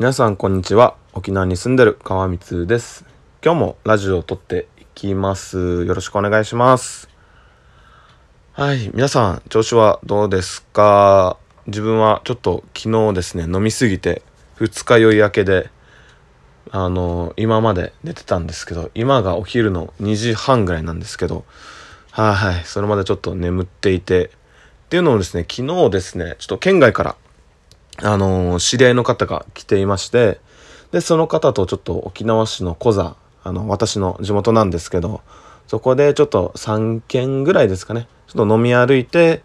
皆さんこんにちは。沖縄に住んでる川光です。今日もラジオを撮っていきます。よろしくお願いします。はい皆さん調子はどうですか？自分はちょっと昨日ですね飲みすぎて二日酔い明けであの今まで寝てたんですけど今がお昼の2時半ぐらいなんですけどはいはいそれまでちょっと眠っていてっていうのをですね昨日ですねちょっと県外からあの知り合いの方が来ていましてでその方とちょっと沖縄市のコザあの私の地元なんですけどそこでちょっと3軒ぐらいですかね。ちょっと飲み歩いて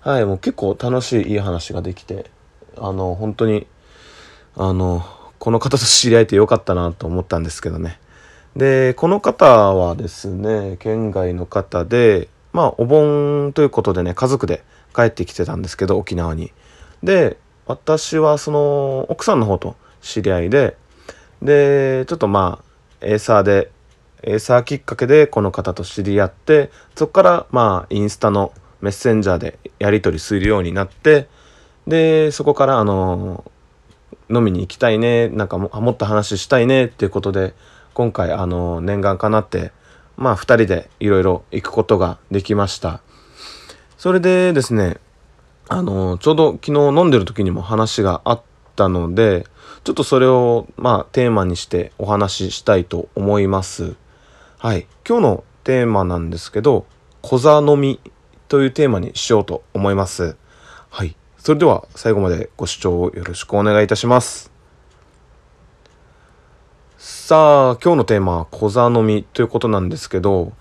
はいもう結構楽しいいい話ができてあの本当にあのこの方と知り合えてよかったなと思ったんですけどね。でこの方はですね県外の方でまあお盆ということでね家族で帰ってきてたんですけど沖縄に。で私はその奥さんの方と知り合いででちょっとまあエーサーでエーサーきっかけでこの方と知り合ってそこからまあインスタのメッセンジャーでやり取りするようになってでそこからあの飲みに行きたいねなんかもっと話したいねっていうことで今回あの念願かなってまあ2人でいろいろ行くことができました。それでですねあのちょうど昨日飲んでる時にも話があったのでちょっとそれをまあテーマにしてお話ししたいと思います。はい。今日のテーマなんですけど「小座飲み」というテーマにしようと思います。はい。それでは最後までご視聴よろしくお願いいたします。さあ今日のテーマは「小座飲み」ということなんですけど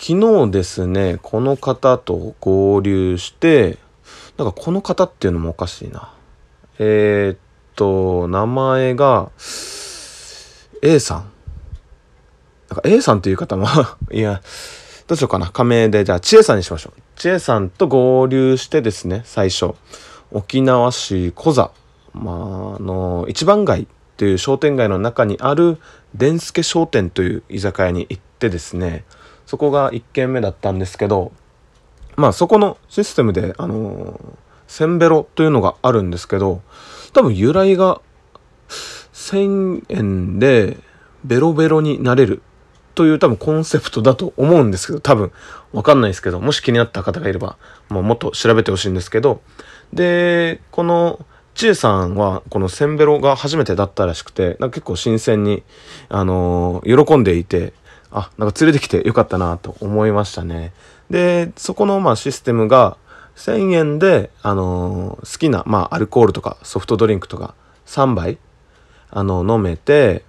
昨日ですねこの方と合流してなんかこの方っていうのもおかしいな。えー、っと、名前が、A さん。なんか A さんっていう方も いや、どうしようかな。仮名で、じゃあ、ちえさんにしましょう。ちえさんと合流してですね、最初。沖縄市コザ、まあ、あの、一番街っていう商店街の中にある、伝助商店という居酒屋に行ってですね、そこが1軒目だったんですけど、まあそこのシステムで、あのー、センベロというのがあるんですけど、多分由来が1000円でベロベロになれるという多分コンセプトだと思うんですけど、多分わかんないですけど、もし気になった方がいれば、もうもっと調べてほしいんですけど、で、この、ちえさんはこのセンベロが初めてだったらしくて、なんか結構新鮮に、あのー、喜んでいて、あ、なんか連れてきてよかったなと思いましたね。で、そこのまあシステムが1000円で、あのー、好きな、まあ、アルコールとかソフトドリンクとか3杯、あの、飲めて、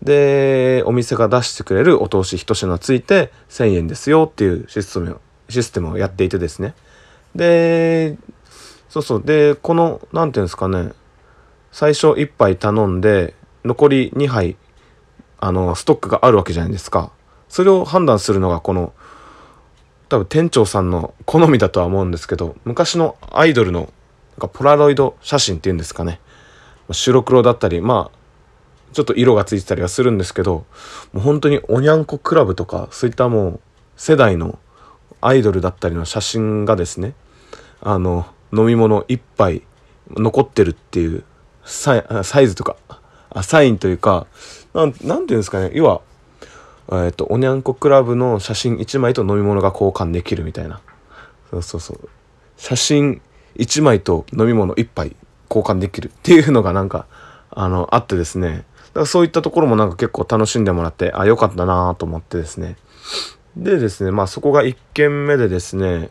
で、お店が出してくれるお通し1品ついて1000円ですよっていうシステムを、システムをやっていてですね。で、そうそう。で、この、何ていうんですかね、最初1杯頼んで、残り2杯、あの、ストックがあるわけじゃないですか。それを判断するのがこの多分店長さんの好みだとは思うんですけど昔のアイドルのなんかポラロイド写真っていうんですかね白黒だったりまあちょっと色がついてたりはするんですけどもう本当におにゃんこクラブとかそういったもう世代のアイドルだったりの写真がですねあの飲み物1杯残ってるっていうサイズとかサインというかなんていうんですかね要はえっ、と、おにゃんこクラブの写真1枚と飲み物が交換できるみたいな。そうそうそう。写真1枚と飲み物1杯交換できるっていうのがなんか、あの、あってですね。だからそういったところもなんか結構楽しんでもらって、あ、よかったなと思ってですね。でですね、まあそこが1軒目でですね、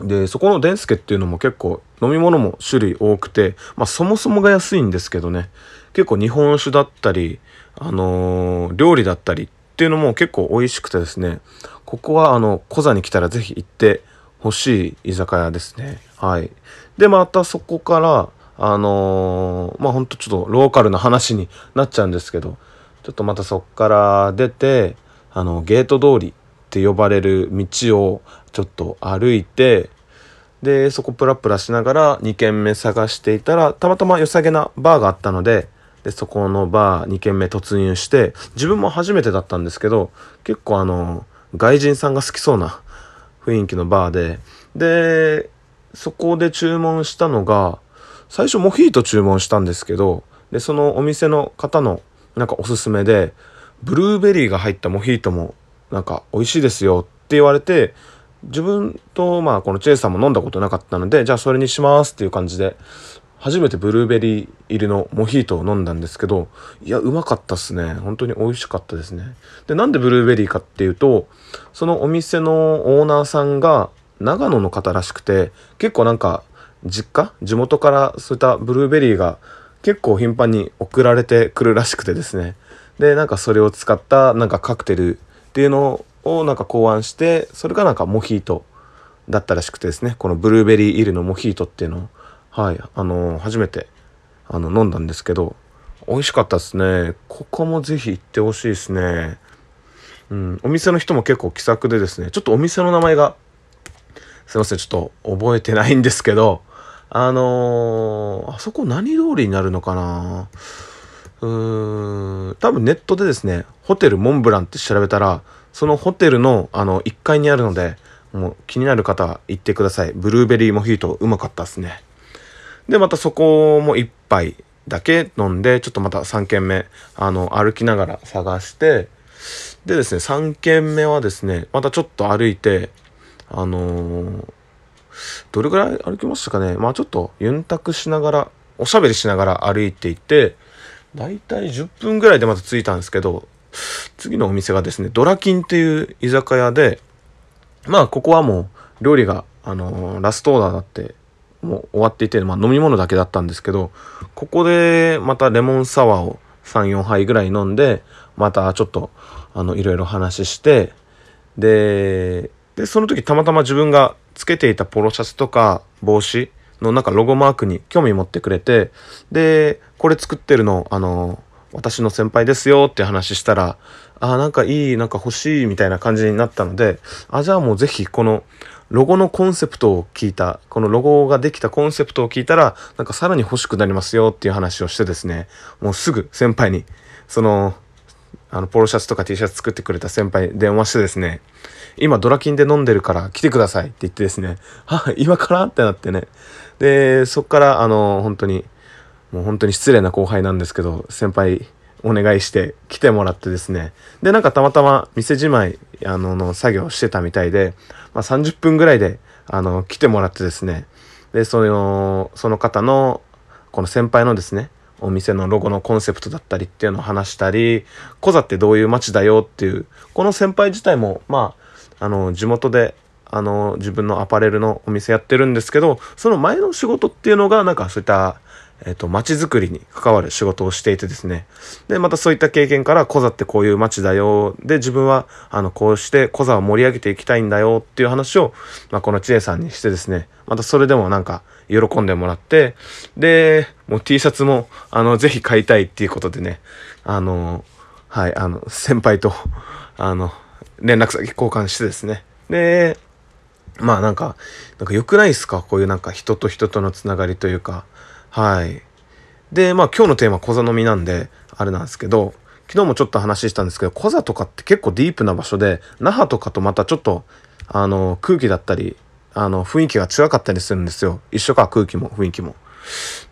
で、そこのデンスケっていうのも結構飲み物も種類多くて、まあそもそもが安いんですけどね、結構日本酒だったり、あのー、料理だったりっていうのも結構美味しくてですね、ここはあの、コザに来たらぜひ行ってほしい居酒屋ですね。はい。で、またそこから、あのー、まあほんとちょっとローカルな話になっちゃうんですけど、ちょっとまたそこから出て、あの、ゲート通りって呼ばれる道をちょっと歩いて、で、そこプラプラしながら2軒目探していたら、たまたま良さげなバーがあったので、でそこのバー2軒目突入して自分も初めてだったんですけど結構あの外人さんが好きそうな雰囲気のバーででそこで注文したのが最初モヒート注文したんですけどで、そのお店の方のなんかおすすめで、ブルーベリーが入ったモヒートもなんか美味しいですよって言われて、自分とまあこのチェイさんも飲んだことなかったので、じゃあそれにしますっていう感じで、初めてブルーベリー入りのモヒートを飲んだんですけど、いや、うまかったっすね。本当に美味しかったですね。で、なんでブルーベリーかっていうと、そのお店のオーナーさんが長野の方らしくて、結構なんか、実家？地元からそういったブルーベリーが結構頻繁に送られてくるらしくてですね。で、なんかそれを使ったなんかカクテルっていうのをなんか考案して、それがなんかモヒートだったらしくてですね。このブルーベリー入りのモヒートっていうのをはい、あの初めてあの飲んだんですけど美味しかったですね。ここもぜひ行ってほしいですね。うんお店の人も結構気さくでですね。ちょっとお店の名前がすいませんちょっと覚えてないんですけどあのー、あそこ何通りになるのかな。うーん多分ネットでですねホテルモンブランって調べたらそのホテルのあの1階にあるのでもう気になる方は行ってください。ブルーベリーモヒートうまかったですね。で、またそこも一杯だけ飲んで、ちょっとまた3軒目、あの、歩きながら探して、でですね、3軒目はですね、またちょっと歩いて、あのー、どれぐらい歩きましたかね？まあちょっとユンタクしながら、おしゃべりしながら歩いていて、だいたい10分ぐらいでまた着いたんですけど、次のお店がですね、ドラキンっていう居酒屋で、まあここはもう料理が、あのー、ラストオーダーだってもう終わっていて、まあ、飲み物だけだったんですけど、ここでまたレモンサワーを3、4杯ぐらい飲んで、またちょっと、あの、いろいろ話して、で、で、その時たまたま自分がつけていたポロシャツとか帽子のなんかロゴマークに興味持ってくれて、で、これ作ってるの、あの、私の先輩ですよって話したら、あ、なんかいい、なんか欲しいみたいな感じになったので、あ、じゃあもうぜひこのロゴのコンセプトを聞いた、このロゴができたコンセプトを聞いたら、なんかさらに欲しくなりますよっていう話をしてですね、もうすぐ先輩に、その、あの、ポロシャツとか T シャツ作ってくれた先輩に電話してですね、今ドラキンで飲んでるから来てくださいって言ってですね、あ、今から？ってなってね。で、そっからあの、本当に、もう本当に失礼な後輩なんですけど、先輩お願いして来てもらってですね。で、なんかたまたま店じまい、あの、の作業してたみたいで、まあ、30分ぐらいで、あの、来てもらってですね。で、その、その方の、この先輩のですね、お店のロゴのコンセプトだったりっていうのを話したり、コザってどういう街だよっていう、この先輩自体も、まあ、あの、地元で、あの、自分のアパレルのお店やってるんですけど、その前の仕事っていうのが、なんかそういった、えっ、ー、と、街づくりに関わる仕事をしていてですね。で、またそういった経験から、コザってこういう街だよ。で、自分は、あの、こうしてコザを盛り上げていきたいんだよっていう話を、まあ、この知恵さんにしてですね。またそれでもなんか、喜んでもらって、で、もう T シャツも、あの、ぜひ買いたいっていうことでね、あの、はい、あの、先輩と、あの、連絡先交換してですね。で、まあなんか、なんか良くないですか？こういうなんか人と人とのつながりというか、はい。で、まあ今日のテーマ、小座飲みなんで、あれなんですけど、昨日もちょっと話したんですけど、小座とかって結構ディープな場所で、那覇とかとまたちょっと、あの、空気だったり、あの、雰囲気が違かったりするんですよ。一緒か、空気も、雰囲気も。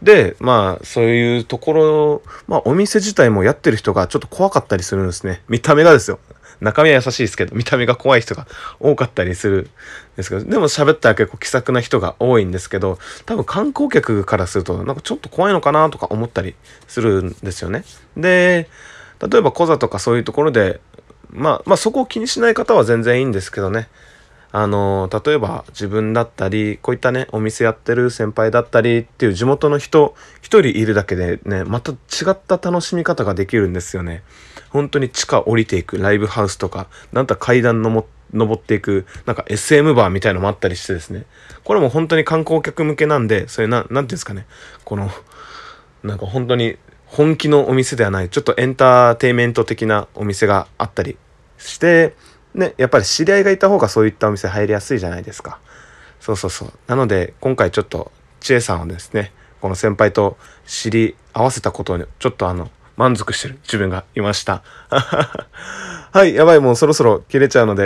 で、まあ、そういうところ、まあ、お店自体もやってる人がちょっと怖かったりするんですね。見た目がですよ。中身は優しいですけど、見た目が怖い人が多かったりするんですけど、でも喋ったら結構気さくな人が多いんですけど、多分観光客からすると、なんかちょっと怖いのかなとか思ったりするんですよね。で、例えばコザとかそういうところで、まあ、まあそこを気にしない方は全然いいんですけどね。あの例えば自分だったりこういったねお店やってる先輩だったりっていう地元の人一人いるだけでねまた違った楽しみ方ができるんですよね。本当に地下降りていくライブハウスとかなんか階段の登っていくなんか SM バーみたいのもあったりしてですねこれも本当に観光客向けなんでそれな何ていうんですかねこのなんか本当に本気のお店ではないちょっとエンターテイメント的なお店があったりしてね、やっぱり知り合いがいた方がそういったお店入りやすいじゃないですか。そうそうそう。なので、今回ちょっと、知恵さんをですね、この先輩と知り合わせたことに、ちょっとあの、満足してる自分がいました。はい、やばい、もうそろそろ切れちゃうので、